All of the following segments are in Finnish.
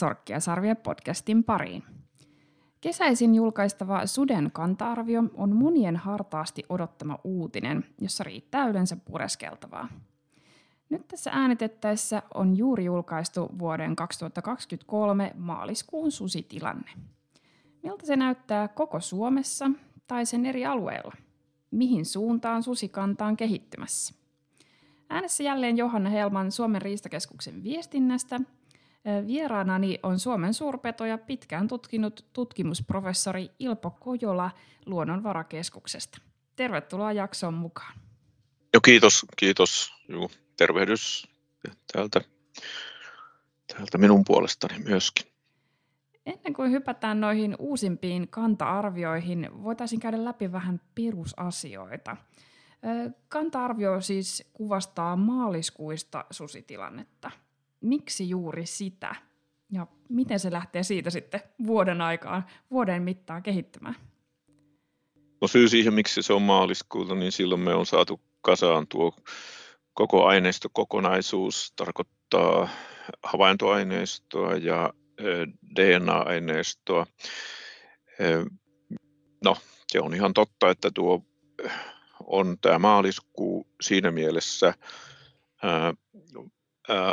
Sorkkia sarvia podcastin pariin. Kesäisin julkaistava Suden kanta-arvio on monien hartaasti odottama uutinen, jossa riittää yleensä pureskeltavaa. Nyt tässä äänitettäessä on juuri julkaistu vuoden 2023 maaliskuun susitilanne. Miltä se näyttää koko Suomessa tai sen eri alueilla? Mihin suuntaan susikanta on kehittymässä? Äänessä jälleen Johanna Helman Suomen riistakeskuksen viestinnästä. Vieraanani on Suomen suurpetoja pitkään tutkinut tutkimusprofessori Ilpo Kojola Luonnonvarakeskuksesta. Tervetuloa jaksoon mukaan. Jo kiitos, kiitos. Juu, tervehdys täältä, täältä minun puolestani myöskin. Ennen kuin hypätään noihin uusimpiin kanta-arvioihin, voitaisiin käydä läpi vähän perusasioita. Kanta-arvio siis kuvastaa maaliskuista susitilannetta. Miksi juuri sitä? Ja miten se lähtee siitä sitten vuoden aikaan, vuoden mittaan kehittymään? No syy siihen, miksi se on maaliskuuta, niin silloin me on saatu kasaan tuo koko aineistokokonaisuus, tarkoittaa havaintoaineistoa ja DNA-aineistoa. No, se on ihan totta, että tuo on tämä maaliskuu siinä mielessä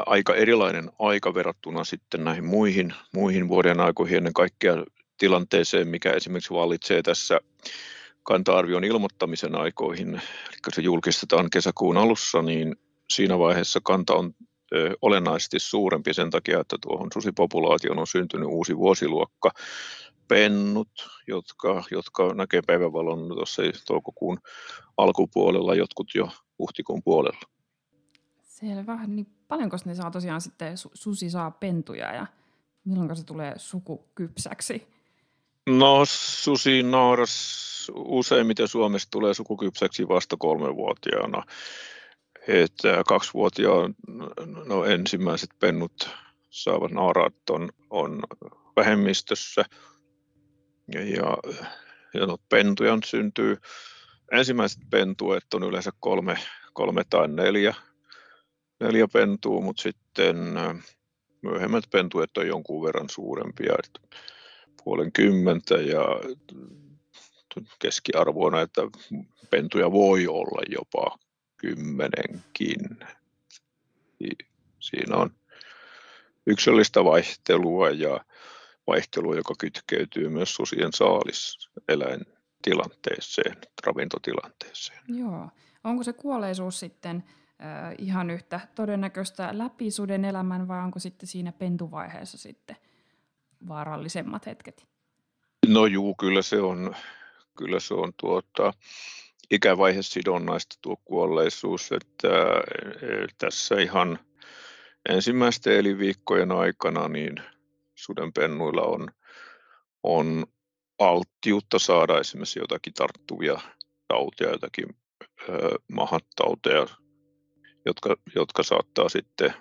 aika erilainen aika verrattuna sitten näihin muihin, muihin vuoden aikoihin ennen kaikkea tilanteeseen, mikä esimerkiksi vallitsee tässä kanta-arvion ilmoittamisen aikoihin, eli se julkistetaan kesäkuun alussa, niin siinä vaiheessa kanta on ö, olennaisesti suurempi sen takia, että tuohon susipopulaation on syntynyt uusi vuosiluokka, pennut, jotka, jotka näkee päivävalon tuossa toukokuun alkupuolella, jotkut jo huhtikuun puolella. Selvä. Niin paljonko ne saa tosiaan sitten, susi saa pentuja ja milloin se tulee sukukypsäksi? No susi naaras useimmiten Suomessa tulee sukukypsäksi vasta kolmevuotiaana. Että kaksivuotiaan no ensimmäiset pennut saavat naaraat on, on vähemmistössä – ja, ja no, pentuja syntyy, ensimmäiset pentuet on yleensä kolme, kolme tai neljä, neljä pentua, mutta sitten myöhemmät pentuet on jonkun verran suurempia, että puolen kymmentä ja keskiarvoina, että pentuja voi olla jopa kymmenenkin. Siinä on yksilöllistä vaihtelua ja vaihtelua, joka kytkeytyy myös susien saaliseläintilanteeseen, ravintotilanteeseen. Joo. Onko se kuolleisuus sitten ihan yhtä todennäköistä läpi suden elämän vai onko sitten siinä pentuvaiheessa sitten vaarallisemmat hetket? No juu, kyllä se on, kyllä se on tuota, sidonnaista tuo kuolleisuus, että tässä ihan ensimmäisten elinviikkojen aikana niin sudenpennuilla on, on alttiutta saada esimerkiksi jotakin tarttuvia tauteja, jotakin mahattauteja, jotka, jotka saattaa sitten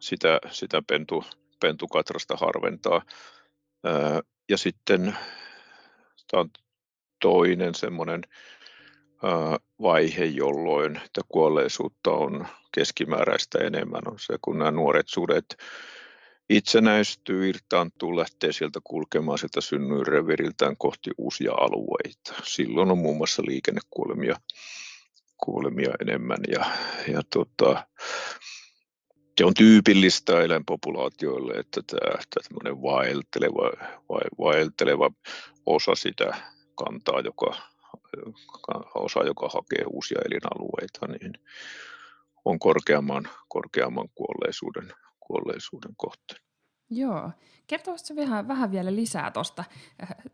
sitä, sitä pentu, pentukatrasta harventaa. Ja sitten tämä on toinen semmoinen vaihe, jolloin kuolleisuutta on keskimääräistä enemmän, on se, kun nämä nuoret sudet itsenäistyy, irtaantuu, lähtee sieltä kulkemaan sieltä synnyinreviriltään kohti uusia alueita. Silloin on muun muassa liikennekuolemia kuolemia enemmän ja, ja tota, se on tyypillistä eläinpopulaatioille, että tämä, tämä vaelteleva, vaelteleva osa sitä kantaa, joka, osa, joka hakee uusia elinalueita, niin on korkeamman, korkeamman kuolleisuuden kuolleisuuden kohteen. Joo. Kertoisitko vähän, vähän vielä lisää tuosta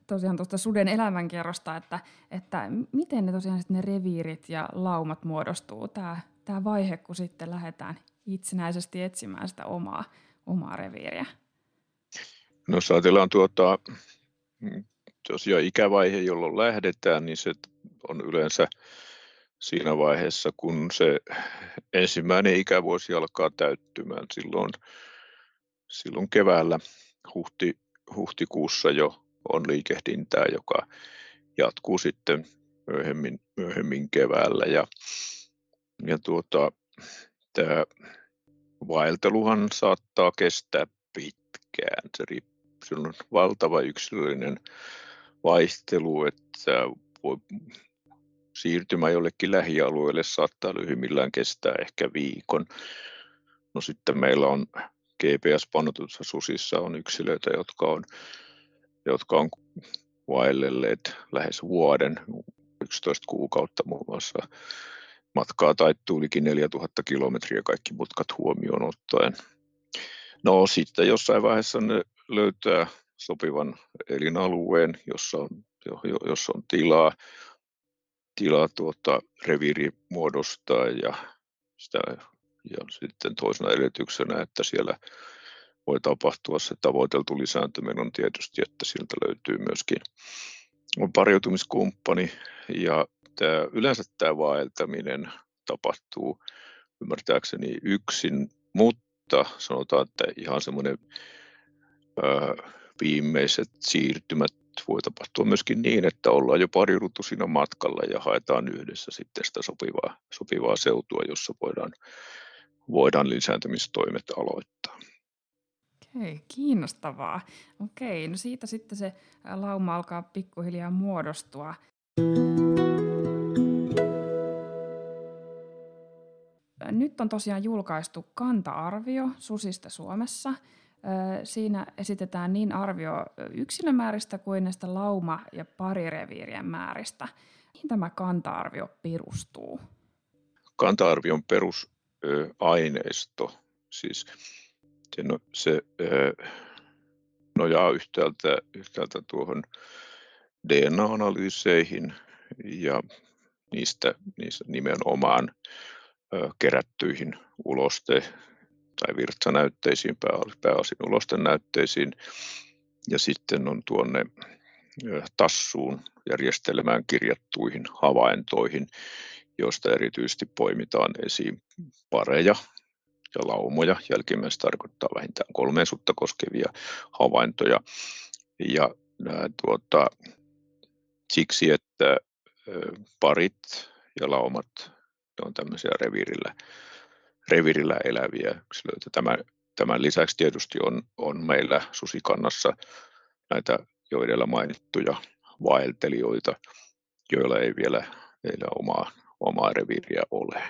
tosiaan tuosta suden elämänkerrosta, että, että miten ne tosiaan ne reviirit ja laumat muodostuu, tämä, tämä vaihe, kun sitten lähdetään itsenäisesti etsimään sitä omaa, omaa reviiriä? No jos ajatellaan tuota, tosiaan ikävaihe, jolloin lähdetään, niin se on yleensä siinä vaiheessa, kun se ensimmäinen ikävuosi alkaa täyttymään. Silloin, silloin keväällä huhti, huhtikuussa jo on liikehdintää, joka jatkuu sitten myöhemmin, myöhemmin keväällä. Ja, ja tuota, tämä vaelteluhan saattaa kestää pitkään. se on valtava yksilöllinen vaihtelu, että voi siirtymä jollekin lähialueelle saattaa lyhyimmillään kestää ehkä viikon. No sitten meillä on GPS-panotussa susissa on yksilöitä, jotka on, jotka on vaellelleet lähes vuoden, 11 kuukautta muun muassa. Matkaa taittuu ylikin 4000 kilometriä kaikki mutkat huomioon ottaen. No sitten jossain vaiheessa ne löytää sopivan elinalueen, jossa on, jossa on tilaa, tilaa tuota, reviiri muodostaa ja, sitä, ja sitten toisena edellytyksenä, että siellä voi tapahtua se tavoiteltu lisääntyminen on tietysti, että sieltä löytyy myöskin pariutumiskumppani ja tämä, yleensä tämä vaeltaminen tapahtuu ymmärtääkseni yksin, mutta sanotaan, että ihan semmoinen viimeiset siirtymät voi tapahtua myöskin niin, että ollaan jo pariuduttu siinä matkalla ja haetaan yhdessä sitten sitä sopivaa, sopivaa seutua, jossa voidaan, voidaan lisääntymistoimet aloittaa. Okei, kiinnostavaa. Okei, no siitä sitten se lauma alkaa pikkuhiljaa muodostua. Nyt on tosiaan julkaistu kanta-arvio susista Suomessa. Siinä esitetään niin arvio yksilömääristä kuin näistä lauma- ja parireviirien määristä. Mihin tämä kanta-arvio perustuu? Kanta-arvion perusaineisto, siis se, no, se nojaa yhtäältä, yhtäältä tuohon DNA-analyyseihin ja niistä, niistä nimenomaan kerättyihin uloste- tai virtsanäytteisiin, pääosin ulosten näytteisiin, ja sitten on tuonne tassuun järjestelmään kirjattuihin havaintoihin, joista erityisesti poimitaan esiin pareja ja laumoja. Jälkimmäistä tarkoittaa vähintään kolmeen sutta koskevia havaintoja. Ja nämä, tuota, siksi, että parit ja laumat ne on tämmöisiä reviirillä, reviirillä eläviä yksilöitä. Tämän, tämän lisäksi tietysti on, on meillä susikannassa näitä jo edellä mainittuja vaeltelijoita, joilla ei vielä, vielä omaa, omaa reviiriä ole.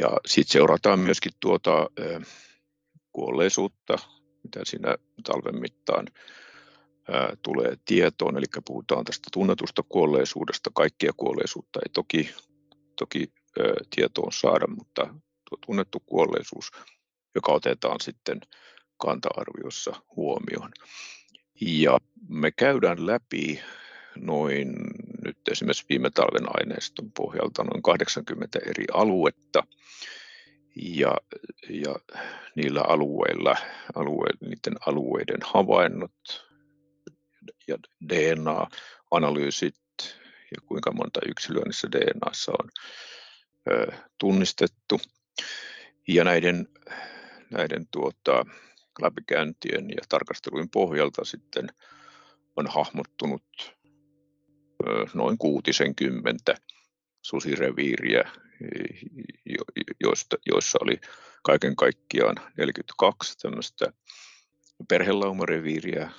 Ja sitten seurataan myöskin tuota kuolleisuutta, mitä siinä talven mittaan tulee tietoon, eli puhutaan tästä tunnetusta kuolleisuudesta. Kaikkia kuolleisuutta ei toki, toki tietoon saada, mutta tuo tunnettu kuolleisuus, joka otetaan sitten kanta-arviossa huomioon. Ja me käydään läpi noin nyt esimerkiksi viime talven aineiston pohjalta noin 80 eri aluetta. Ja, ja niillä alueilla, alue, niiden alueiden havainnot ja DNA-analyysit ja kuinka monta yksilöä niissä DNAssa on ö, tunnistettu. Ja näiden, näiden tuota, läpikäyntien ja tarkastelujen pohjalta sitten on hahmottunut noin kuutisenkymmentä susireviiriä, joista, joissa oli kaiken kaikkiaan 42 tämmöistä perhelaumareviiriä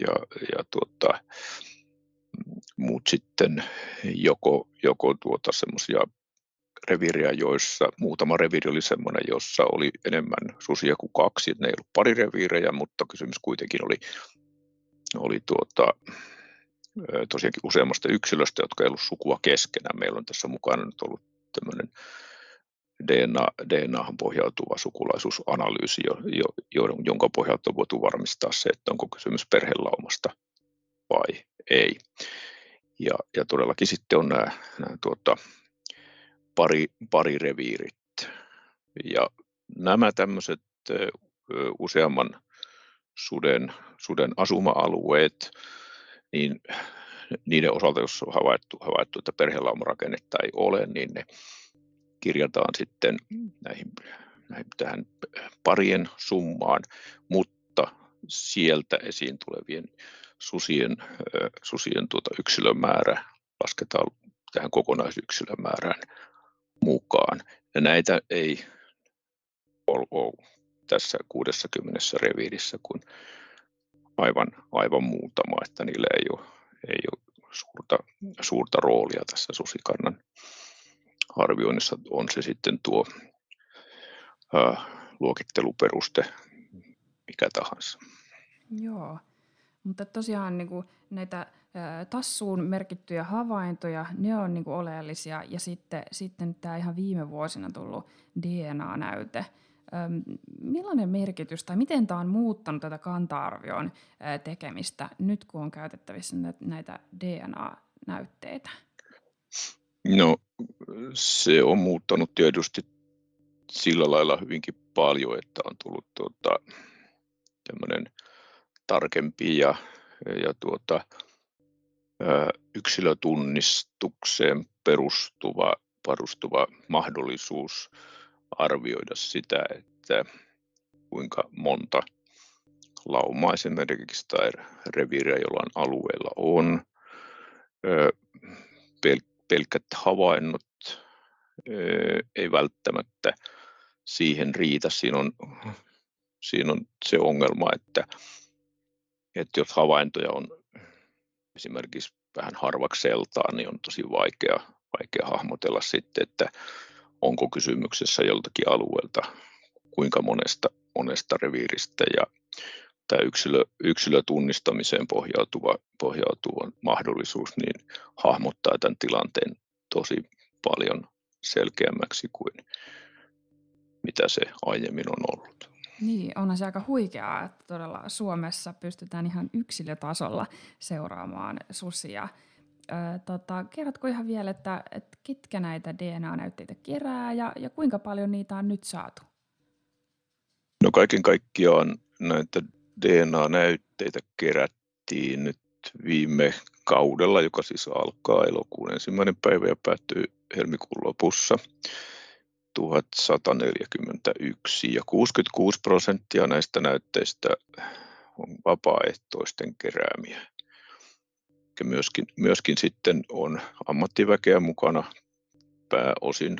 ja, ja tuota, muut sitten joko, joko tuota semmoisia reviiriä, joissa muutama reviiri oli semmoinen, jossa oli enemmän susia kuin kaksi, ne ei ollut pari reviirejä, mutta kysymys kuitenkin oli, oli tuota, tosiaankin useammasta yksilöstä, jotka ei ollut sukua keskenään. Meillä on tässä mukana nyt ollut tämmöinen DNA, DNAhan pohjautuva sukulaisuusanalyysi, jo, jo, jonka pohjalta on voitu varmistaa se, että onko kysymys perhelaumasta vai ei. Ja, ja todellakin sitten on nämä, nämä tuota, pari, pari reviirit. Ja nämä tämmöiset useamman suden, suden asuma-alueet, niin niiden osalta, jos on havaittu, havaittu että perhelaumarakennetta ei ole, niin ne kirjataan sitten näihin, näihin tähän parien summaan, mutta sieltä esiin tulevien susien, susien tuota yksilömäärä lasketaan tähän kokonaisyksilömäärään mukaan. Ja näitä ei ole tässä 60 reviirissä kuin aivan, aivan muutama, että niillä ei ole, ei ole suurta, suurta roolia tässä susikannan arvioinnissa. On se sitten tuo ää, luokitteluperuste mikä tahansa. Joo, mutta tosiaan niin kuin näitä tassuun merkittyjä havaintoja, ne on niin kuin oleellisia. Ja sitten, sitten tämä ihan viime vuosina tullut DNA-näyte. Millainen merkitys tai miten tämä on muuttanut tätä kanta-arvion tekemistä nyt, kun on käytettävissä näitä DNA-näytteitä? No se on muuttanut tietysti sillä lailla hyvinkin paljon, että on tullut tuota, tämmöinen tarkempi ja, ja tuota, yksilötunnistukseen perustuva, perustuva mahdollisuus arvioida sitä, että kuinka monta laumaa esimerkiksi tai reviiriä jollain alueella on. Pelkät havainnot ei välttämättä siihen riitä. Siinä on, siinä on se ongelma, että, että jos havaintoja on esimerkiksi vähän harvakseltaan, niin on tosi vaikea, vaikea hahmotella sitten, että onko kysymyksessä joltakin alueelta, kuinka monesta, monesta reviiristä ja tämä yksilö, yksilötunnistamiseen pohjautuva, pohjautuva mahdollisuus niin hahmottaa tämän tilanteen tosi paljon selkeämmäksi kuin mitä se aiemmin on ollut. Niin, onhan se aika huikeaa, että todella Suomessa pystytään ihan yksilötasolla seuraamaan susia. Ö, tota, kerrotko ihan vielä, että, että ketkä näitä DNA-näytteitä kerää ja, ja kuinka paljon niitä on nyt saatu? No kaiken kaikkiaan näitä DNA-näytteitä kerättiin nyt viime kaudella, joka siis alkaa elokuun ensimmäinen päivä ja päättyy helmikuun lopussa. 1141 ja 66 prosenttia näistä näytteistä on vapaaehtoisten keräämiä. Myöskin, myöskin sitten on ammattiväkeä mukana pääosin.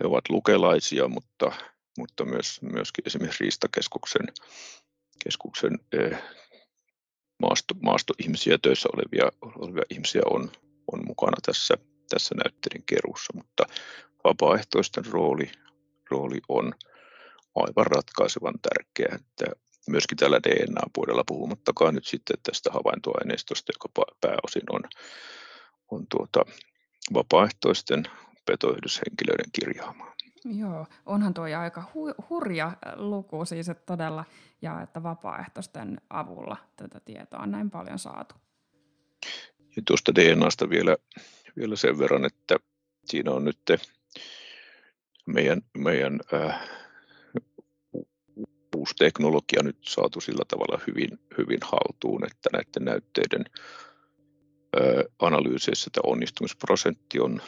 He ovat lukelaisia, mutta, mutta myös, myöskin esimerkiksi Riistakeskuksen keskuksen, eh, maasto, maastoihmisiä töissä olevia, olevia ihmisiä on, on mukana tässä, tässä näytteiden keruussa, mutta vapaaehtoisten rooli, rooli on aivan ratkaisevan tärkeä. Että myöskin tällä DNA-puolella puhumattakaan nyt sitten tästä havaintoaineistosta, joka pääosin on, on tuota, vapaaehtoisten petoyhdyshenkilöiden kirjaamaa. Joo, onhan tuo aika hu- hurja luku siis, että todella, ja että vapaaehtoisten avulla tätä tietoa on näin paljon saatu. Ja tuosta DNAsta vielä, vielä sen verran, että siinä on nyt meidän, meidän äh, uusi teknologia nyt saatu sillä tavalla hyvin, hyvin haltuun, että näiden näytteiden analyyseissä tämä onnistumisprosentti on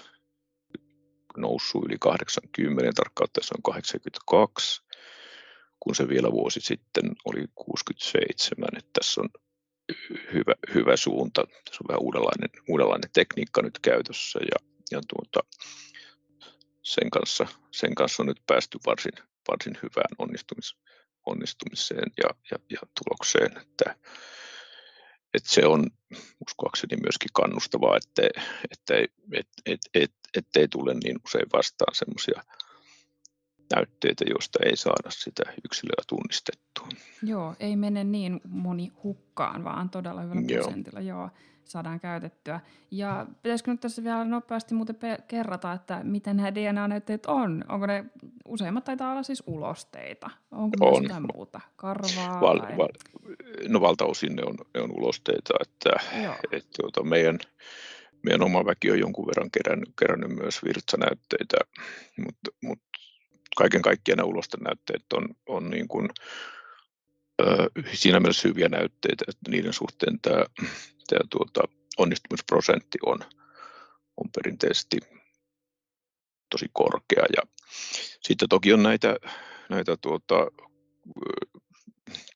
noussut yli 80, tarkkautta on 82, kun se vielä vuosi sitten oli 67, että tässä on hyvä, hyvä suunta. Tässä on vähän uudenlainen, uudenlainen tekniikka nyt käytössä ja, ja tuota, sen kanssa, sen kanssa on nyt päästy varsin, varsin hyvään onnistumis, onnistumiseen ja, ja, ja tulokseen, että, että se on uskoakseni myöskin kannustavaa, että, että et, et, et, ettei tule niin usein vastaan semmoisia näytteitä, joista ei saada sitä yksilöä tunnistettua. Joo, ei mene niin moni hukkaan, vaan todella hyvällä Joo. prosentilla. Joo saadaan käytettyä. Ja pitäisikö nyt tässä vielä nopeasti muuten pe- kerrata, että miten nämä DNA-näytteet on? Onko ne, useimmat taitaa olla siis ulosteita. Onko on. jotain muuta? Karvaa? Val, tai... val, no valtaosin ne on, ne on ulosteita, että, että tuota, meidän, meidän oma väki on jonkun verran kerännyt, kerännyt myös virtsanäytteitä, mutta, mutta kaiken kaikkiaan nämä ulostenäytteet on, on niin kuin, siinä mielessä hyviä näytteitä, että niiden suhteen tämä, tämä tuota, onnistumisprosentti on, on perinteisesti tosi korkea. Ja sitten toki on näitä, näitä tuota,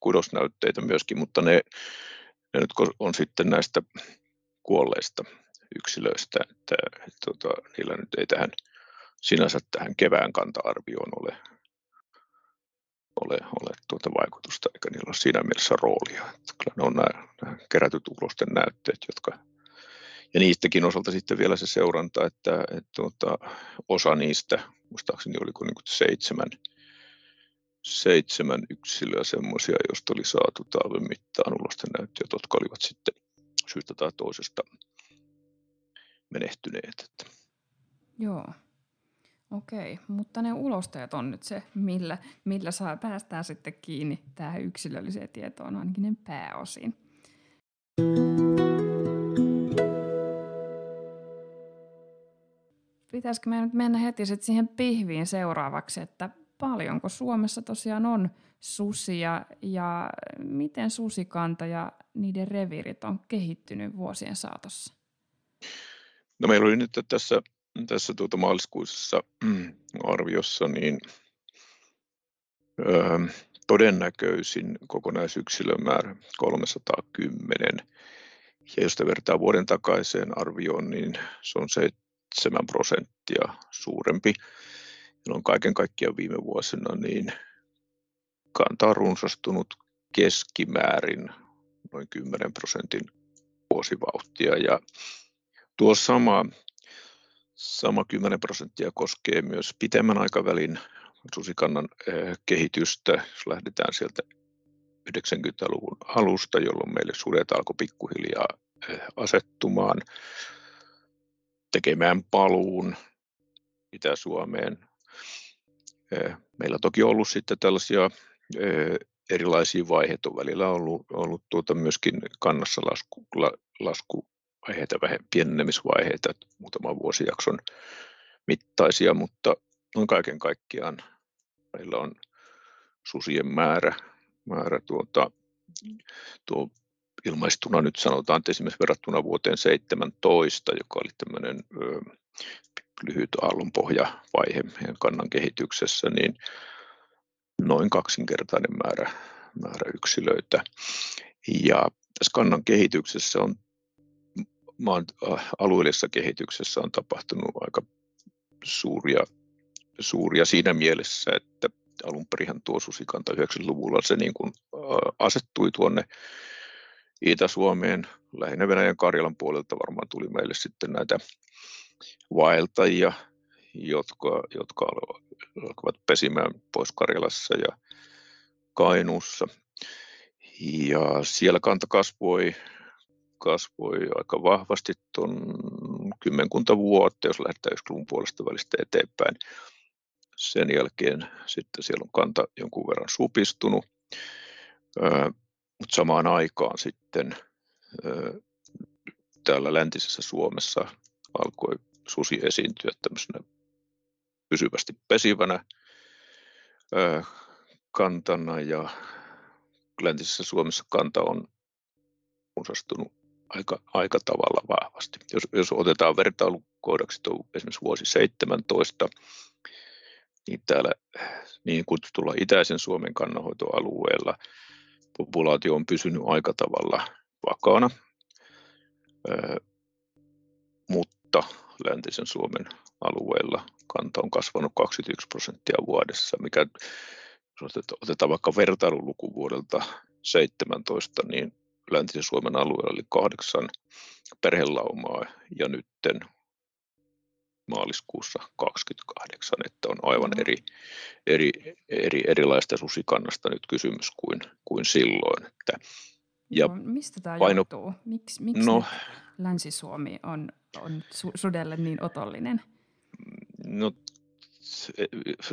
kudosnäytteitä myöskin, mutta ne, ne nyt on sitten näistä kuolleista yksilöistä, että, että tuota, niillä nyt ei tähän sinänsä tähän kevään kanta-arvioon ole, ole, ole tuota vaikutusta eikä niillä ole siinä mielessä roolia. Että kyllä ne on nämä, nämä kerätyt ulosten näytteet, jotka ja niistäkin osalta sitten vielä se seuranta, että, että tuota, osa niistä, muistaakseni oliko niin seitsemän, seitsemän yksilöä semmoisia, joista oli saatu talven mittaan ulosten näyttöjä, jotka olivat sitten syystä tai toisesta menehtyneet. Joo. Okei, mutta ne ulosteet on nyt se, millä, millä saa, päästään sitten kiinni tähän yksilölliseen tietoon, ainakin ne pääosin. Pitäisikö me nyt mennä heti sitten siihen pihviin seuraavaksi, että paljonko Suomessa tosiaan on susia ja miten susikanta ja niiden reviirit on kehittynyt vuosien saatossa? No meillä oli nyt tässä tässä tuota maaliskuisessa arviossa niin öö, todennäköisin kokonaisyksilömäärä 310. Ja jos vertaa vuoden takaiseen arvioon, niin se on 7 prosenttia suurempi. Ja on kaiken kaikkiaan viime vuosina niin kanta on runsastunut keskimäärin noin 10 prosentin vuosivauhtia. Ja tuo sama Sama 10 prosenttia koskee myös pitemmän aikavälin susikannan eh, kehitystä, jos lähdetään sieltä 90-luvun alusta, jolloin meille sudet alkoi pikkuhiljaa eh, asettumaan, tekemään paluun Itä-Suomeen. Eh, meillä toki on ollut sitten tällaisia erilaisia vaiheita, on ollut, ollut tuota myöskin kannassa lasku, lasku vaiheita, pienenemisvaiheita, muutaman vuosijakson mittaisia, mutta noin kaiken kaikkiaan meillä on susien määrä, määrä tuota, tuo ilmaistuna nyt sanotaan, että esimerkiksi verrattuna vuoteen 17, joka oli tämmöinen ö, lyhyt aallonpohjavaihe meidän kannan kehityksessä, niin noin kaksinkertainen määrä, määrä yksilöitä. Ja tässä kannan kehityksessä on maan äh, alueellisessa kehityksessä on tapahtunut aika suuria, suuria siinä mielessä, että alun perin tuo susikanta 90-luvulla se niin kuin äh, asettui tuonne Itä-Suomeen, lähinnä Venäjän Karjalan puolelta varmaan tuli meille sitten näitä vaeltajia, jotka, jotka alkavat pesimään pois Karjalassa ja Kainuussa. Ja siellä kanta kasvoi kasvoi aika vahvasti tuon kymmenkunta vuotta, jos lähdetään 90-luvun puolesta välistä eteenpäin. Sen jälkeen sitten siellä on kanta jonkun verran supistunut, mutta samaan aikaan sitten täällä läntisessä Suomessa alkoi susi esiintyä tämmöisenä pysyvästi pesivänä kantana ja läntisessä Suomessa kanta on runsastunut aika, aika tavalla vahvasti. Jos, jos otetaan vertailukohdaksi esimerkiksi vuosi 17, niin täällä niin kutsutulla itäisen Suomen kannanhoitoalueella populaatio on pysynyt aika tavalla vakaana, mutta läntisen Suomen alueella kanta on kasvanut 21 prosenttia vuodessa, mikä jos otetaan vaikka vertailuluku vuodelta 17, niin läntisen Suomen alueella oli kahdeksan perhelaumaa ja nytten maaliskuussa 28, että on aivan mm-hmm. eri, eri, eri, erilaista susikannasta nyt kysymys kuin, kuin silloin. Että, ja no, mistä tämä paino... johtuu? Miks, miksi no, Länsi-Suomi on, on su- sudelle niin otollinen? No, se,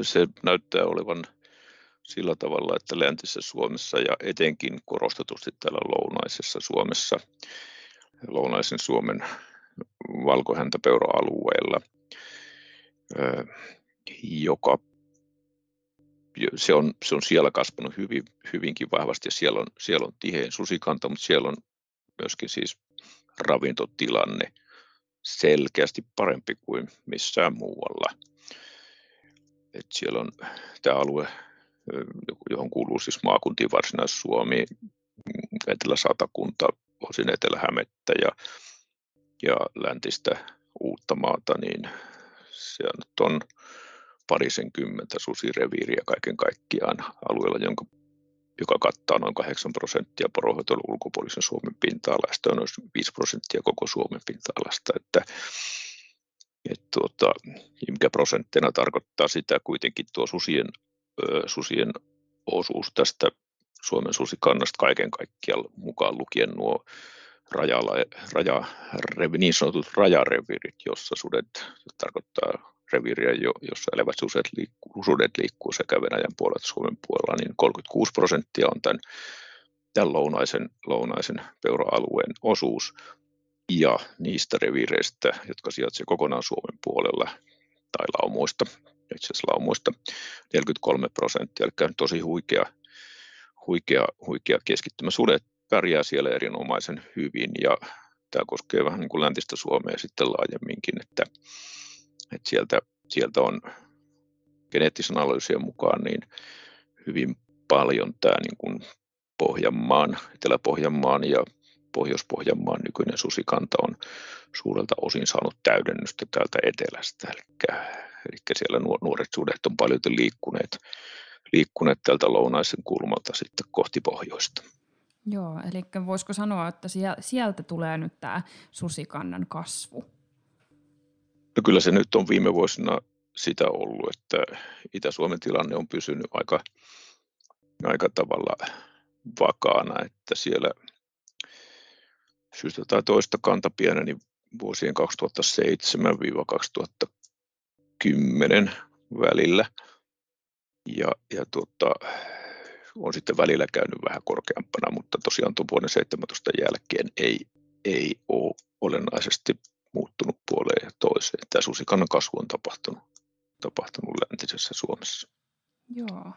se näyttää olevan sillä tavalla, että läntisessä Suomessa ja etenkin korostetusti täällä lounaisessa Suomessa, lounaisen Suomen valkohäntäpeura-alueella, joka se on, se on siellä kasvanut hyvin, hyvinkin vahvasti ja siellä on, siellä on tihein susikanta, mutta siellä on myöskin siis ravintotilanne selkeästi parempi kuin missään muualla. Et siellä on tämä alue johon kuuluu siis maakuntiin Varsinais-Suomi, Etelä-Satakunta, osin Etelä-Hämettä ja, ja läntistä uutta maata, niin se on parisenkymmentä susireviiriä kaiken kaikkiaan alueella, jonka, joka kattaa noin 8 prosenttia porohoitoilun ulkopuolisen Suomen pinta-alasta ja noin 5 prosenttia koko Suomen pinta-alasta. Että, et tuota, mikä prosenttina tarkoittaa sitä kuitenkin tuo susien, susien osuus tästä Suomen susikannasta kaiken kaikkiaan mukaan lukien nuo rajalla, raja, niin sanotut rajarevirit, jossa sudet tarkoittaa reviiriä, jossa elävät sudet liikkuu, sudet liikkuu sekä Venäjän puolella että Suomen puolella, niin 36 prosenttia on tämän, tämän lounaisen, lounaisen peura-alueen osuus. Ja niistä reviireistä, jotka sijaitsevat kokonaan Suomen puolella, tai laumoista, itse asiassa laumoista, 43 prosenttia, eli tosi huikea, huikea, huikea keskittymä. Sudet pärjää siellä erinomaisen hyvin ja tämä koskee vähän niin kuin läntistä Suomea sitten laajemminkin, että, että sieltä, sieltä on geneettisen analyysien mukaan niin hyvin paljon tämä niin kuin Pohjanmaan, Etelä-Pohjanmaan ja Pohjois-Pohjanmaan nykyinen susikanta on suurelta osin saanut täydennystä täältä etelästä. Eli, eli siellä nuoret sudet on paljon liikkuneet, liikkuneet tältä lounaisen kulmalta sitten kohti pohjoista. Joo, eli voisiko sanoa, että sieltä tulee nyt tämä susikannan kasvu? No kyllä se nyt on viime vuosina sitä ollut, että Itä-Suomen tilanne on pysynyt aika, aika tavalla vakaana, että siellä syystä tai toista kanta pieneni vuosien 2007-2010 välillä. Ja, ja tuota, on sitten välillä käynyt vähän korkeampana, mutta tosiaan tuon vuoden 17 jälkeen ei, ei ole olennaisesti muuttunut puoleen ja toiseen. Tämä susikannan kasvu on tapahtunut, tapahtunut läntisessä Suomessa. Joo.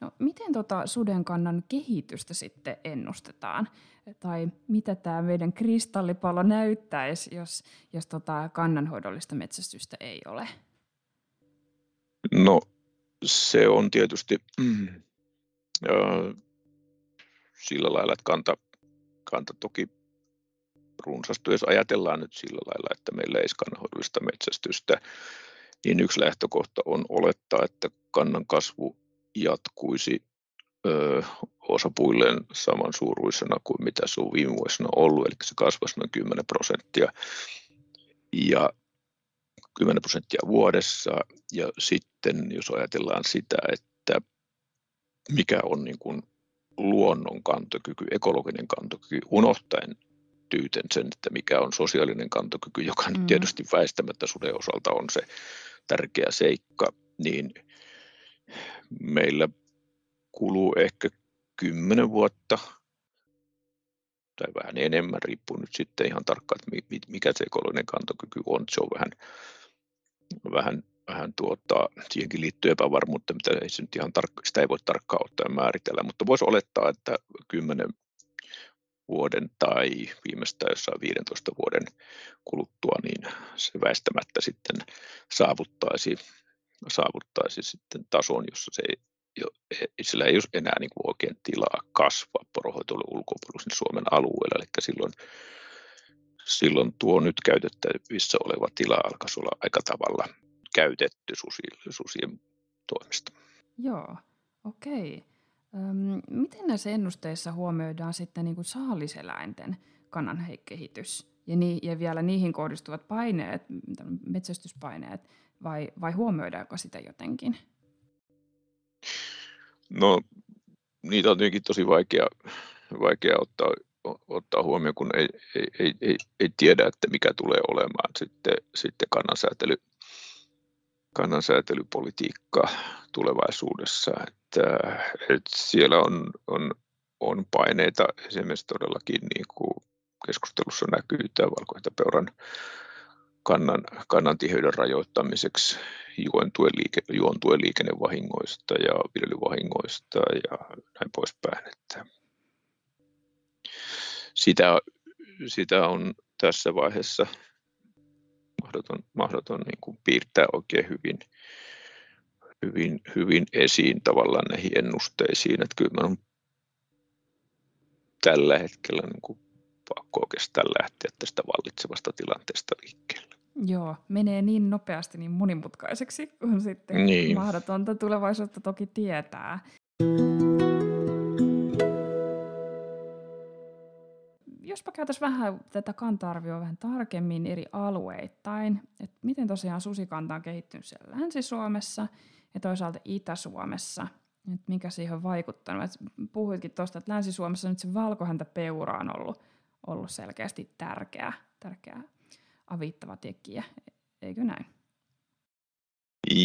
No, miten tota sudenkannan kehitystä sitten ennustetaan? Tai mitä tämä meidän kristallipallo näyttäisi, jos, jos tota kannanhoidollista metsästystä ei ole? No se on tietysti mm, sillä lailla, että kanta, kanta toki runsastuu, jos ajatellaan nyt sillä lailla, että meillä ei kannanhoidollista metsästystä, niin yksi lähtökohta on olettaa, että kannan kasvu jatkuisi ö, osapuilleen samansuuruisena kuin mitä se on viime vuosina ollut, eli se kasvaisi noin 10 prosenttia. Ja 10 prosenttia vuodessa. Ja sitten jos ajatellaan sitä, että mikä on niin kuin luonnon kantokyky, ekologinen kantokyky, unohtaen tyyten sen, että mikä on sosiaalinen kantokyky, joka mm. nyt tietysti väistämättä suden osalta on se tärkeä seikka, niin meillä kuluu ehkä kymmenen vuotta tai vähän enemmän, riippuu nyt sitten ihan tarkkaan, että mikä se ekologinen kantokyky on. Se on vähän, vähän vähän tuota, siihenkin liittyy epävarmuutta, mitä ei se nyt ihan tarkka, sitä ei voi tarkkaan ottaen määritellä, mutta voisi olettaa, että 10 vuoden tai viimeistään jossain 15 vuoden kuluttua, niin se väistämättä sitten saavuttaisi, saavuttaisi sitten tason, jossa se jo, sillä ei ole enää niin kuin oikein tilaa kasvaa porohoitoilun ulkopuolisen Suomen alueella, eli silloin, silloin tuo nyt käytettävissä oleva tila alkaisi olla aika tavalla käytetty susille, susien toimesta. Joo, okei. Öm, miten näissä ennusteissa huomioidaan sitten niin kuin saaliseläinten kannan kehitys ja, ni, ja vielä niihin kohdistuvat paineet, metsästyspaineet, vai, vai huomioidaanko sitä jotenkin? No, niitä on tietenkin tosi vaikea, vaikea ottaa, ottaa huomioon, kun ei, ei, ei, ei, ei tiedä, että mikä tulee olemaan sitten, sitten kannansäätely kannansäätelypolitiikka tulevaisuudessa. Että, että siellä on, on, on paineita esimerkiksi todellakin niin kuin keskustelussa näkyy tämä valkohäntäpeuran kannan, kannan tiheyden rajoittamiseksi juontuen, liike, juontuen liikennevahingoista ja viljelyvahingoista ja näin poispäin. Että sitä, sitä on tässä vaiheessa mahdoton, mahdoton niin kuin piirtää oikein hyvin, hyvin, hyvin esiin tavallaan näihin ennusteisiin. Että kyllä on tällä hetkellä niin kuin pakko oikeastaan lähteä tästä vallitsevasta tilanteesta liikkeelle. Joo, menee niin nopeasti niin monimutkaiseksi, kun sitten niin. mahdotonta tulevaisuutta toki tietää. Jospa käytäisiin vähän tätä kanta-arvioa vähän tarkemmin eri alueittain, että miten tosiaan susikanta on kehittynyt siellä Länsi-Suomessa ja toisaalta Itä-Suomessa, että mikä siihen on vaikuttanut. Et puhuitkin tuosta, että Länsi-Suomessa nyt se valkohäntäpeura on ollut, ollut selkeästi tärkeä, tärkeä avittava tekijä, eikö näin?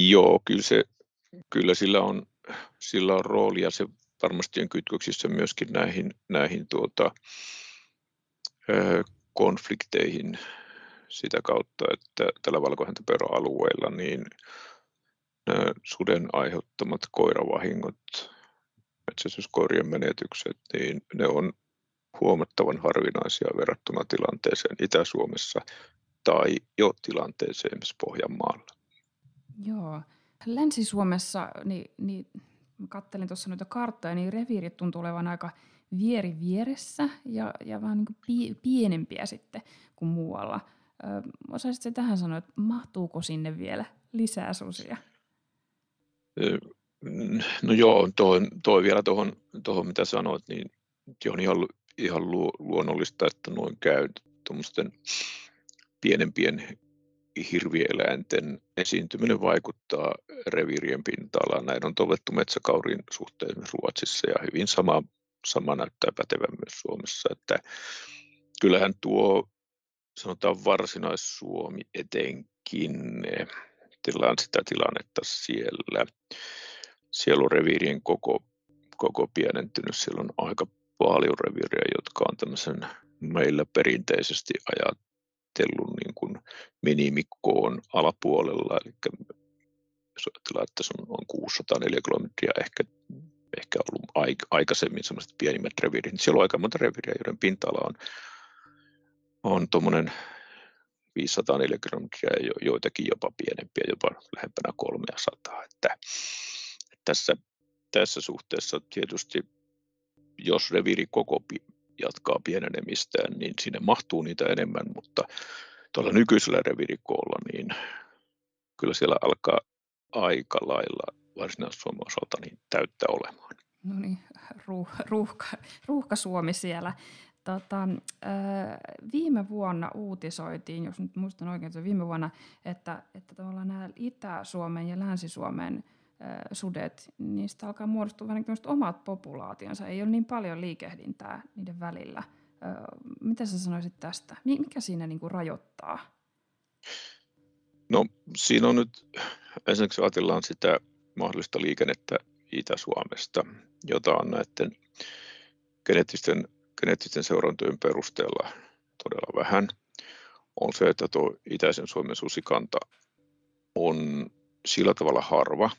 Joo, kyllä, se, kyllä sillä, on, sillä on rooli ja se varmasti on kytköksissä myöskin näihin, näihin tuota, konflikteihin sitä kautta, että tällä valkohäntäpeura-alueella niin suden aiheuttamat koiravahingot, metsästyskoirien menetykset, niin ne on huomattavan harvinaisia verrattuna tilanteeseen Itä-Suomessa tai jo tilanteeseen Pohjanmaalla. Joo. Länsi-Suomessa, niin, niin kattelin tuossa noita karttoja, niin reviirit tuntuu olevan aika vieri vieressä ja, ja vähän niin kuin pienempiä sitten kuin muualla. Ö, osaisitko tähän sanoa, että mahtuuko sinne vielä lisää susia? No joo, toi, toi vielä tuohon, tuohon mitä sanoit, niin on ihan, ihan luonnollista, että noin käy tuommoisten pienempien hirvieläinten esiintyminen vaikuttaa reviirien pinta-alaan. Näin on todettu metsäkaurin suhteen Ruotsissa ja hyvin sama, sama näyttää pätevän myös Suomessa. Että kyllähän tuo sanotaan varsinais-Suomi etenkin tilaan sitä tilannetta siellä. Siellä on reviirien koko, koko pienentynyt. Siellä on aika paljon reviirejä, jotka on tämmöisen meillä perinteisesti ajatellun niin kuin minimikkoon alapuolella. Eli jos ajatellaan, että se on, on 604 kilometriä ehkä, ehkä ollut aikaisemmin semmoiset pienimmät reviirit, niin siellä on aika monta reviiriä, joiden pinta-ala on, on tuommoinen 504 kilometriä ja joitakin jopa pienempiä, jopa lähempänä 300. Että, että tässä, tässä suhteessa tietysti, jos reviiri koko jatkaa pienenemistään, niin sinne mahtuu niitä enemmän, mutta tuolla nykyisellä reviirikoolla, niin kyllä siellä alkaa aika lailla varsinais-Suomen osalta niin täyttä olemaan. No niin, ruuh, ruuhka, ruuhka Suomi siellä. Tota, viime vuonna uutisoitiin, jos nyt muistan oikein, että viime vuonna, että, että tavallaan nämä Itä-Suomen ja Länsi-Suomen sudet, niistä alkaa muodostua vähän niin omat populaationsa. Ei ole niin paljon liikehdintää niiden välillä. Mitä sä sanoisit tästä? Mikä siinä niin kuin rajoittaa? No siinä on nyt, ensinnäkin ajatellaan sitä mahdollista liikennettä Itä-Suomesta, jota on näiden geneettisten geneettisten seurantojen perusteella todella vähän, on se, että tuo itäisen Suomen susikanta on sillä tavalla harva,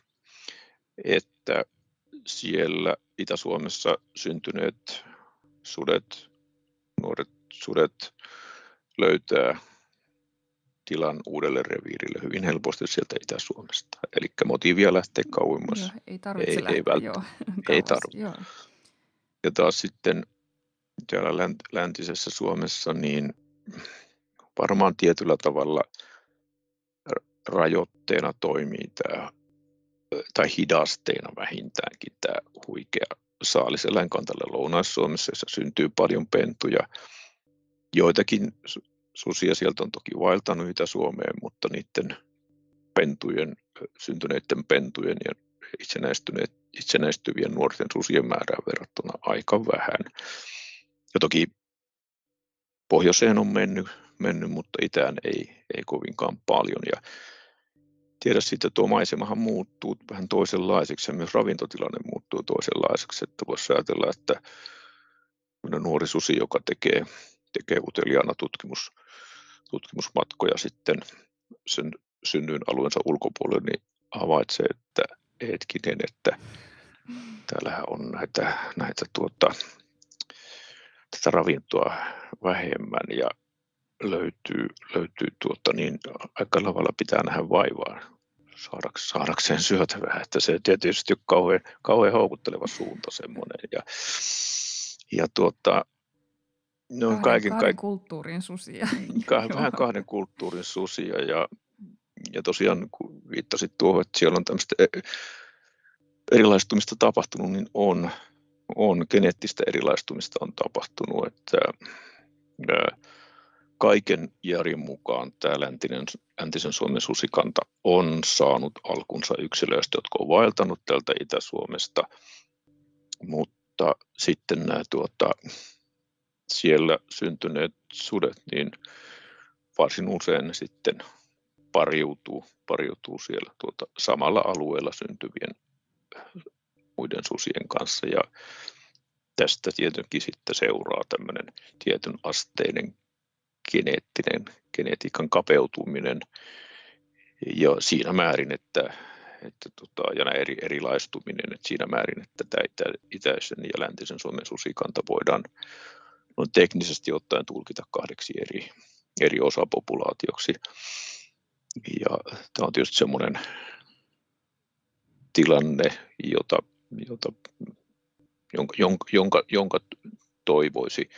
että siellä Itä-Suomessa syntyneet sudet, nuoret sudet löytää tilan uudelle reviirille hyvin helposti sieltä Itä-Suomesta. Eli motiivia lähtee kauemmas. Joo, ei tarvitse ei, lähteä, ei, vält- joo, ei tarvitse. Ja taas sitten täällä läntisessä Suomessa, niin varmaan tietyllä tavalla rajoitteena toimii tämä, tai hidasteena vähintäänkin tämä huikea saaliseläinkantalle Lounais-Suomessa, jossa syntyy paljon pentuja. Joitakin susia sieltä on toki vaeltanut Itä-Suomeen, mutta niiden pentujen, syntyneiden pentujen ja itsenäistyvien nuorten susien määrää verrattuna aika vähän. Ja toki pohjoiseen on mennyt, mennyt mutta itään ei, ei kovinkaan paljon. Ja tiedä sitten, tuo maisemahan muuttuu vähän toisenlaiseksi ja myös ravintotilanne muuttuu toisenlaiseksi. Että voisi ajatella, että nuori susi, joka tekee, tekee uteliaana tutkimus, tutkimusmatkoja sitten sen synnyin alueensa ulkopuolelle, niin havaitsee, että hetkinen, että täällähän on näitä, näitä tuota, tätä ravintoa vähemmän ja löytyy, löytyy tuota, niin aika lavalla pitää nähdä vaivaa saadakseen, saadakseen syötävää, että se tietysti on kauhean, kauhean houkutteleva suunta semmoinen. Ja, ja tuota, ne on kahden, kaiken, kahden kaik... kulttuurin susia. Vähän kahden kulttuurin susia ja, ja tosiaan kun viittasit tuohon, että siellä on tämmöistä e, erilaistumista tapahtunut, niin on, on geneettistä erilaistumista on tapahtunut, että kaiken järjen mukaan tämä läntinen, läntisen Suomen susikanta on saanut alkunsa yksilöistä, jotka on vaeltanut täältä Itä-Suomesta, mutta sitten nämä tuota, siellä syntyneet sudet, niin varsin usein sitten pariutuu, pariutuu siellä tuota samalla alueella syntyvien muiden susien kanssa. Ja tästä tietenkin sitten seuraa tämmöinen tietyn asteinen geneettinen, genetiikan kapeutuminen ja siinä määrin, että, että tota, ja eri, erilaistuminen, että siinä määrin, että tämä itä, itäisen ja läntisen Suomen susikanta voidaan on teknisesti ottaen tulkita kahdeksi eri, eri osapopulaatioksi. Ja tämä on tietysti semmoinen tilanne, jota, jota, jonka, jonka, jonka toivoisi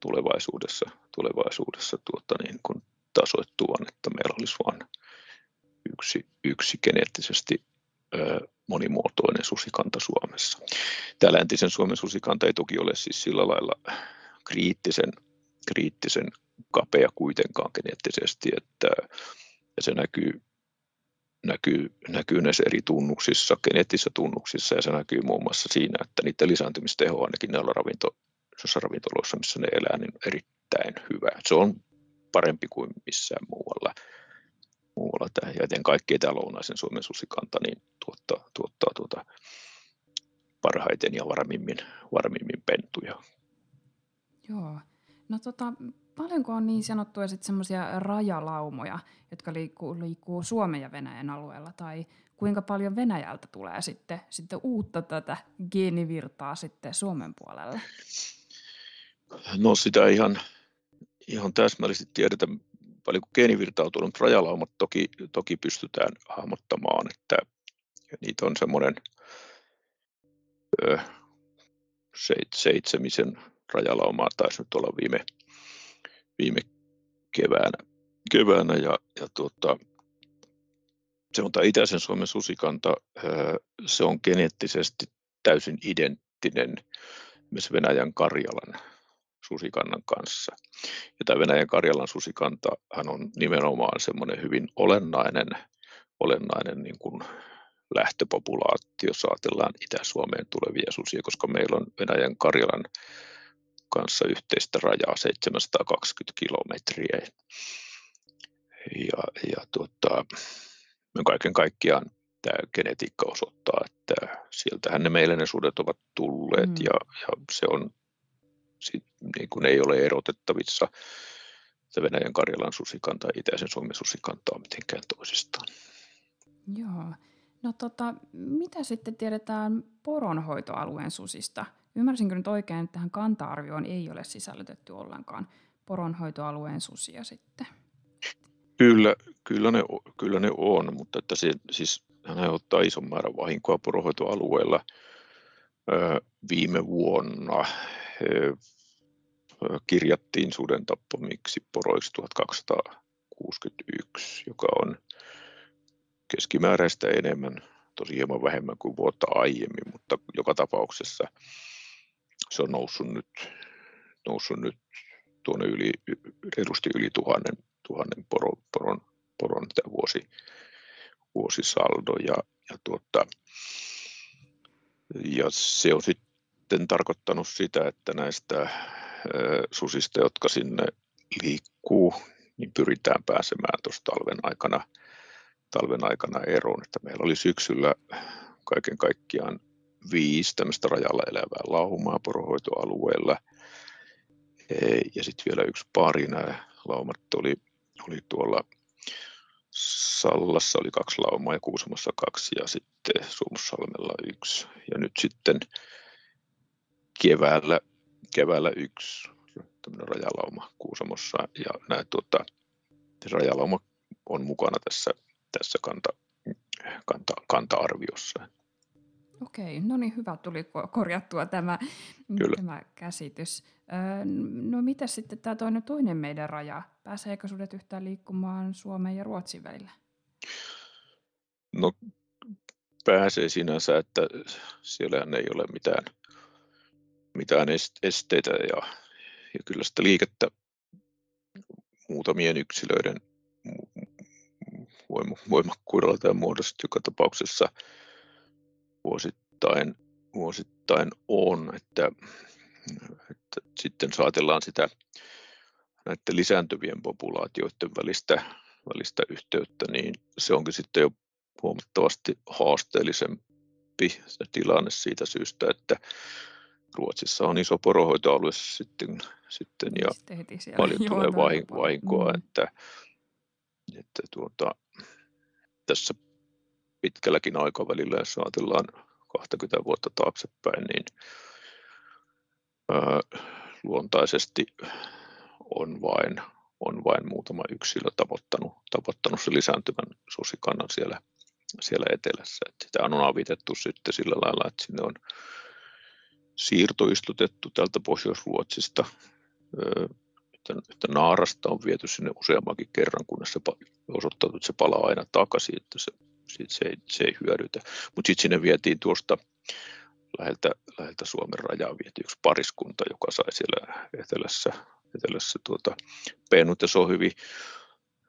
tulevaisuudessa, tulevaisuudessa tuota, niin kuin tasoittuvan, että meillä olisi vain yksi, yksi geneettisesti monimuotoinen susikanta Suomessa. Tämä läntisen Suomen susikanta ei toki ole siis sillä lailla kriittisen, kriittisen kapea kuitenkaan geneettisesti, että se näkyy, näkyy, näkyy näissä eri tunnuksissa, geneettisissä tunnuksissa, ja se näkyy muun muassa siinä, että niiden lisääntymisteho ainakin näillä ravinto, ravintoloissa, missä ne elää, niin erittäin hyvä. Se on parempi kuin missään muualla. muualla tämä, ja eteen kaikki tämä lounaisen Suomen susikanta niin tuottaa, tuottaa tuota, parhaiten ja varmimmin, varmimmin pentuja Joo. No tota, paljonko on niin sanottuja sitten semmoisia rajalaumoja, jotka liikkuu, liikkuu Suomen ja Venäjän alueella, tai kuinka paljon Venäjältä tulee sitten, sitten uutta tätä geenivirtaa sitten Suomen puolelle? No sitä ihan, ihan täsmällisesti tiedetä, paljonko geenivirtautunut rajalaumat toki, toki pystytään hahmottamaan, että niitä on semmoinen ö, seitsemisen rajalaumaa taisi nyt olla viime, viime keväänä, keväänä ja, ja tuota, se on tämä itäisen Suomen susikanta, se on geneettisesti täysin identtinen myös Venäjän Karjalan susikannan kanssa. Ja tämä Venäjän Karjalan susikantahan on nimenomaan semmoinen hyvin olennainen, olennainen niin kuin lähtöpopulaatio, jos ajatellaan Itä-Suomeen tulevia susia, koska meillä on Venäjän Karjalan kanssa yhteistä rajaa 720 kilometriä. Ja, ja tuota, kaiken kaikkiaan tämä genetiikka osoittaa, että sieltähän ne meille ne sudet ovat tulleet mm. ja, ja se on, sit, niin kuin ei ole erotettavissa Venäjän Karjalan susikanta ja itäisen Suomen susikanta on mitenkään toisistaan. Joo. No tota, mitä sitten tiedetään poronhoitoalueen susista? Ymmärsinkö nyt oikein, että tähän kanta-arvioon ei ole sisällytetty ollenkaan poronhoitoalueen susia sitten? Kyllä, kyllä, ne, kyllä ne on, mutta että se, siis hän aiheuttaa ison määrän vahinkoa poronhoitoalueella. viime vuonna kirjattiin suden tappamiksi poroiksi 1261, joka on keskimääräistä enemmän, tosi hieman vähemmän kuin vuotta aiemmin, mutta joka tapauksessa se on noussut nyt, noussut nyt tuonne yli, reilusti yli tuhannen, tuhannen poron, poron, poron vuosi, vuosisaldo. Ja, ja, tuota, ja se on sitten tarkoittanut sitä, että näistä susista, jotka sinne liikkuu, niin pyritään pääsemään tuossa talven aikana, talven aikana eroon. Että meillä oli syksyllä kaiken kaikkiaan viisi tämmöistä rajalla elävää laumaa porohoitoalueella. Ja sitten vielä yksi pari, nämä laumat oli, oli tuolla Sallassa oli kaksi laumaa ja Kuusamossa kaksi ja sitten Suomussalmella yksi. Ja nyt sitten keväällä, keväällä yksi tämmöinen rajalauma Kuusamossa ja nämä tuota, rajalauma on mukana tässä, tässä kanta, kanta, kanta-arviossa. Okei, no niin hyvä, tuli korjattua tämä, Kyllä. tämä käsitys. No mitä sitten tämä toinen, toinen meidän raja? Pääseekö sudet yhtään liikkumaan Suomen ja Ruotsin välillä? No pääsee sinänsä, että siellä ei ole mitään, mitään esteitä ja, ja kyllä sitä liikettä muutamien yksilöiden voimakkuudella tai muodossa joka tapauksessa vuosittain, vuosittain on, että, että sitten saatellaan sitä näiden lisääntyvien populaatioiden välistä, välistä yhteyttä, niin se onkin sitten jo huomattavasti haasteellisempi se tilanne siitä syystä, että Ruotsissa on iso porohoitoalue sitten, sitten ja paljon tulee vahinkoa, mm. että, että tuota, tässä pitkälläkin aikavälillä, jos ajatellaan 20 vuotta taaksepäin, niin ää, luontaisesti on vain, on vain muutama yksilö tavoittanut, tavoittanut se lisääntyvän susikannan siellä, siellä etelässä. Et sitä on avitettu sitten sillä lailla, että sinne on siirtoistutettu tältä Pohjois-Ruotsista, että, että naarasta on viety sinne useammankin kerran, kunnes se osoittautuu, että se palaa aina takaisin, että se, se, ei, se ei hyödytä. Mutta sitten sinne vietiin tuosta läheltä, läheltä Suomen rajaa vietiin yksi pariskunta, joka sai siellä etelässä, etelässä tuota, pennut, ja se on hyvin,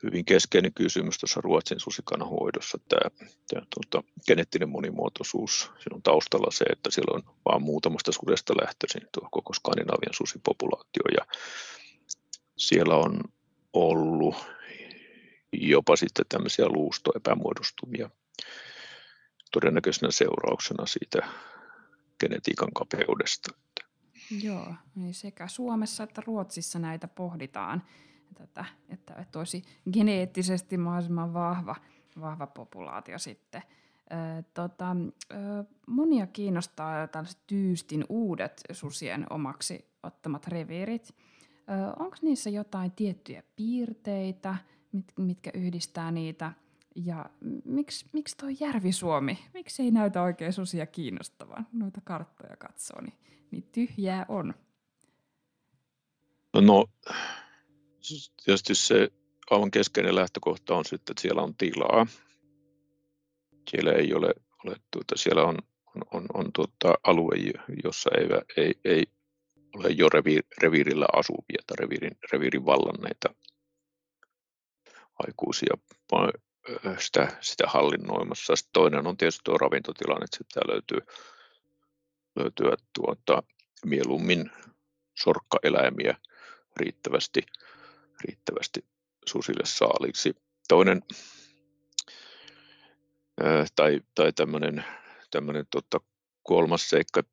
hyvin keskeinen kysymys tuossa Ruotsin susikanan hoidossa, tämä, tämä tuota, geneettinen monimuotoisuus. Siinä on taustalla se, että siellä on vain muutamasta sudesta lähtöisin tuo koko Skandinavian susipopulaatio, ja siellä on ollut jopa sitten tämmöisiä luustoepämuodostumia todennäköisenä seurauksena siitä genetiikan kapeudesta. Joo, niin sekä Suomessa että Ruotsissa näitä pohditaan, tätä, että, että olisi geneettisesti mahdollisimman vahva, vahva populaatio sitten. Ö, tota, ö, monia kiinnostaa tällaiset tyystin uudet susien omaksi ottamat reviirit. Onko niissä jotain tiettyjä piirteitä, mit, mitkä yhdistää niitä? Ja miksi, miksi tuo Järvi-Suomi, miksi ei näytä oikein susia kiinnostavan? Noita karttoja katsoo, niin, niin tyhjää on. No, tietysti se aivan keskeinen lähtökohta on sitten, että siellä on tilaa. Siellä ei ole, ole tuota, siellä on, on, on, on tuota alue, jossa ei, ei, ei ole jo reviir, reviirillä asuvia tai reviirin, reviirin vallanneita aikuisia sitä, sitä hallinnoimassa. Sitten toinen on tietysti tuo ravintotilanne, että sitä löytyy, löytyy tuota, mieluummin sorkkaeläimiä riittävästi, riittävästi susille saaliksi. Toinen tai, tai tämmöinen, tämmöinen tota, kolmas seikka,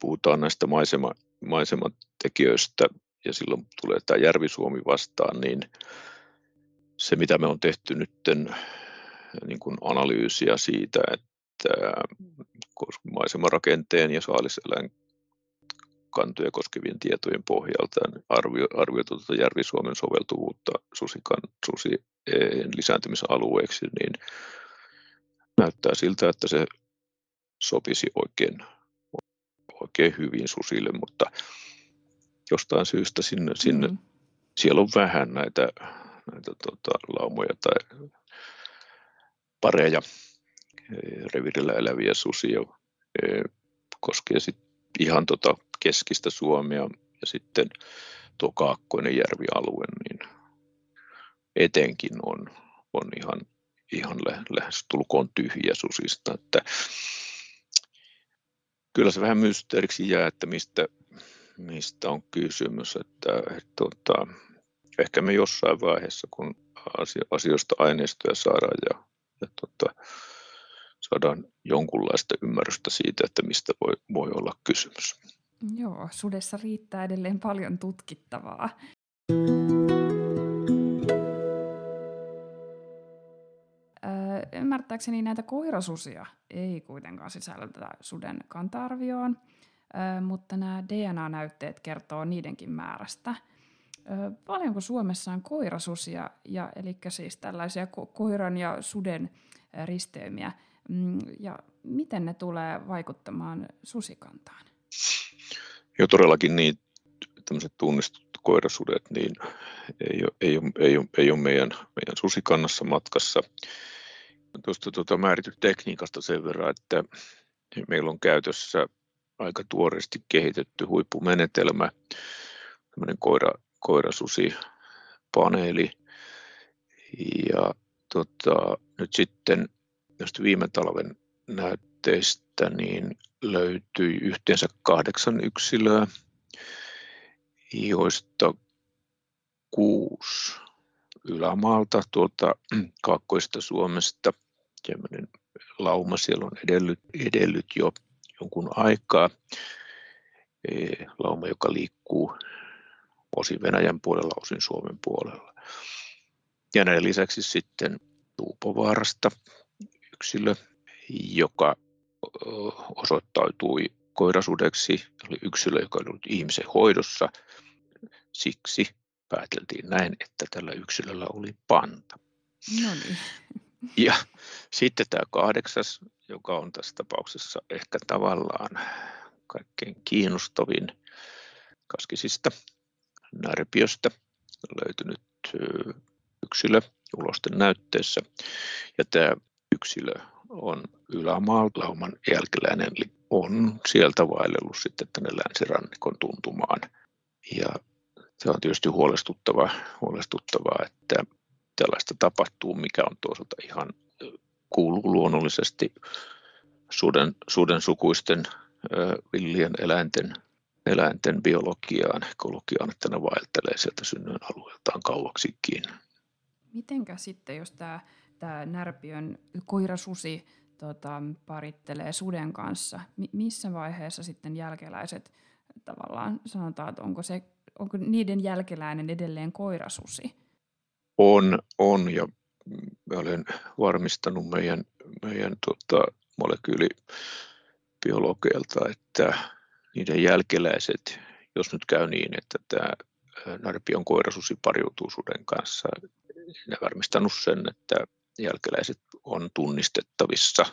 puhutaan näistä maisema, maisematekijöistä ja silloin tulee tämä Järvi-Suomi vastaan, niin se mitä me on tehty nyt niin kuin analyysiä siitä, että maisemarakenteen ja saaliseläin kantoja koskevien tietojen pohjalta arvio, arvioitu tuota Järvi-Suomen soveltuvuutta susikan, susien lisääntymisalueeksi, niin näyttää siltä, että se sopisi oikein oikein hyvin susille, mutta jostain syystä sinne, sinne mm. siellä on vähän näitä, näitä tota, laumoja tai pareja, revirillä eläviä susia, e, koskee sit ihan tota keskistä Suomea ja sitten tuo kaakkoinen järvialue, niin etenkin on, on ihan, ihan lähes tulkoon tyhjä susista, että kyllä se vähän mysteeriksi jää, että mistä, mistä on kysymys. Että, että, tota, ehkä me jossain vaiheessa, kun asioista aineistoja saadaan ja, ja tota, saadaan jonkunlaista ymmärrystä siitä, että mistä voi, voi olla kysymys. Joo, sudessa riittää edelleen paljon tutkittavaa. ymmärtääkseni näitä koirasusia ei kuitenkaan sisällytetä suden kanta-arvioon, mutta nämä DNA-näytteet kertoo niidenkin määrästä. Paljonko Suomessa on koirasusia, ja, eli siis tällaisia ko- koiran ja suden risteymiä, mm, ja miten ne tulee vaikuttamaan susikantaan? Jo todellakin niin, tämmöiset tunnistut koirasudet, niin ei ole, ei ole, ei ole, ei ole meidän, meidän susikannassa matkassa. Tuosta tuota määritystekniikasta sen verran, että meillä on käytössä aika tuoreesti kehitetty huippumenetelmä, tämmöinen koira, koirasusipaneeli. Ja tota, nyt sitten just viime talven näytteistä niin löytyi yhteensä kahdeksan yksilöä, joista kuusi ylämaalta tuolta kaakkoista Suomesta. Tämmöinen lauma siellä on edellyt, edellyt jo jonkun aikaa. E, lauma, joka liikkuu osin Venäjän puolella, osin Suomen puolella. Ja näiden lisäksi sitten Tuupovaarasta yksilö, joka osoittautui koirasudeksi, oli yksilö, joka oli ollut ihmisen hoidossa. Siksi pääteltiin näin, että tällä yksilöllä oli panta. No niin. Ja sitten tämä kahdeksas, joka on tässä tapauksessa ehkä tavallaan kaikkein kiinnostavin kaskisista närpiöstä löytynyt yksilö ulosten näytteessä. Ja tämä yksilö on ylämaalauman jälkeläinen, eli on sieltä vaellellut sitten tänne länsirannikon tuntumaan. Ja se on tietysti huolestuttavaa, huolestuttavaa, että tällaista tapahtuu, mikä on toisaalta ihan kuuluu luonnollisesti suden, suden sukuisten villien eläinten, eläinten biologiaan, ekologiaan, että ne vaeltelee sieltä synnyin alueeltaan kauaksikin. Mitenkä sitten, jos tämä, tämä närpiön koirasusi tota, parittelee suden kanssa, mi- missä vaiheessa sitten jälkeläiset tavallaan sanotaan, että onko, se, onko niiden jälkeläinen edelleen koirasusi? On, on ja olen varmistanut meidän, meidän tota, molekyylibiologeilta, että niiden jälkeläiset, jos nyt käy niin, että tämä narpion koirasusi pariutuu suden kanssa, ne varmistanut sen, että jälkeläiset on tunnistettavissa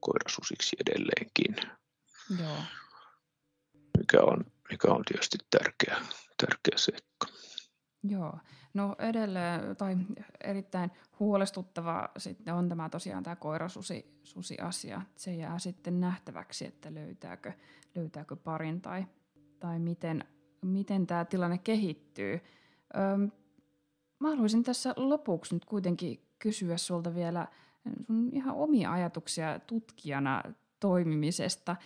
koirasusiksi edelleenkin. Joo. Mikä on, mikä on tietysti tärkeä, tärkeä seikka. Joo. No edelleen, tai erittäin huolestuttava sitten on tämä tosiaan tämä koirasusi susi asia. Se jää sitten nähtäväksi, että löytääkö, löytääkö parin tai, tai miten, miten tämä tilanne kehittyy. Öm, mä haluaisin tässä lopuksi nyt kuitenkin kysyä sulta vielä sun ihan omia ajatuksia tutkijana toimimisesta.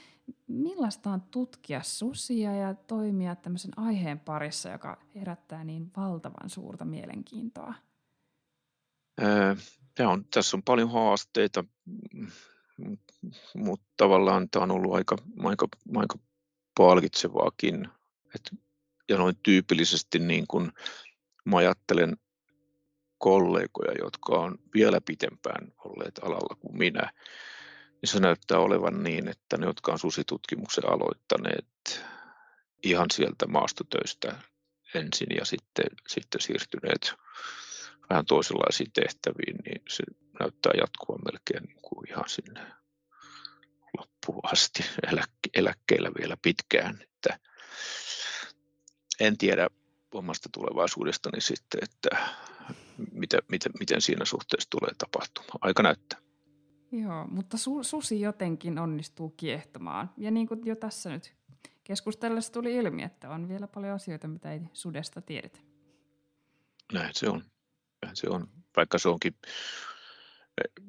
Millaista on tutkia susia ja toimia tämmöisen aiheen parissa, joka herättää niin valtavan suurta mielenkiintoa? Tämä on, tässä on paljon haasteita, mutta tavallaan tämä on ollut aika, aika, aika palkitsevaakin. Et, ja noin tyypillisesti niin kun mä ajattelen kollegoja, jotka on vielä pitempään olleet alalla kuin minä, niin se näyttää olevan niin, että ne, jotka on susitutkimuksen aloittaneet ihan sieltä maastotöistä ensin ja sitten, sitten siirtyneet vähän toisenlaisiin tehtäviin, niin se näyttää jatkuvan melkein niin kuin ihan sinne loppuun asti eläkke- eläkkeellä vielä pitkään. Että en tiedä omasta tulevaisuudestani sitten, että mitä, mitä, miten siinä suhteessa tulee tapahtumaan. Aika näyttää. Joo, mutta su- susi jotenkin onnistuu kiehtomaan. Ja niin kuin jo tässä nyt keskustellessa tuli ilmi, että on vielä paljon asioita, mitä ei sudesta tiedetä. Näin se on. Näin se on. Vaikka se onkin eh,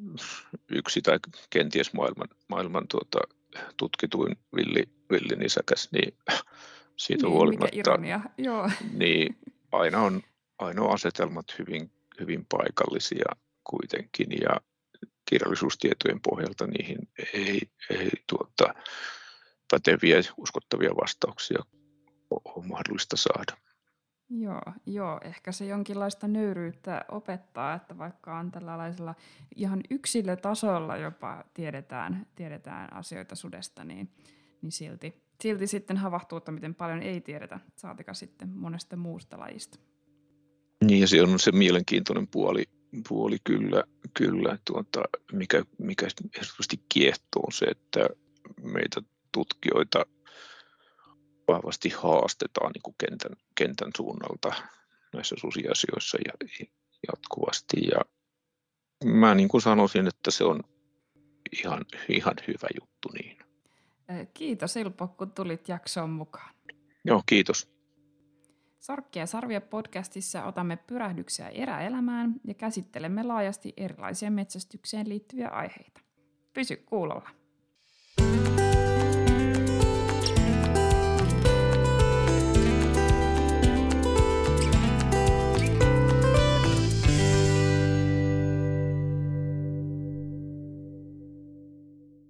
yksi tai kenties maailman, maailman tuota, tutkituin villi, villinisäkäs, niin siitä niin, huolimatta, mikä ironia. Joo. niin aina on, aina on asetelmat hyvin, hyvin paikallisia kuitenkin ja kirjallisuustietojen pohjalta niihin ei, ei tuota, päteviä uskottavia vastauksia ole mahdollista saada. Joo, joo, ehkä se jonkinlaista nöyryyttä opettaa, että vaikka on tällaisella ihan yksilötasolla jopa tiedetään, tiedetään asioita sudesta, niin, niin silti, silti sitten havahtuu, että miten paljon ei tiedetä, saatika sitten monesta muusta lajista. Niin ja se on se mielenkiintoinen puoli, puoli kyllä, kyllä tuota, mikä, mikä erityisesti kiehtoo on se, että meitä tutkijoita vahvasti haastetaan niin kuin kentän, kentän suunnalta näissä susiasioissa ja, jatkuvasti. Ja mä niin kuin sanoisin, että se on ihan, ihan hyvä juttu niin. Kiitos Ilpo, kun tulit jaksoon mukaan. Joo, kiitos. Sorkkia sarvia podcastissa otamme pyrähdyksiä eräelämään ja käsittelemme laajasti erilaisia metsästykseen liittyviä aiheita. Pysy kuulolla.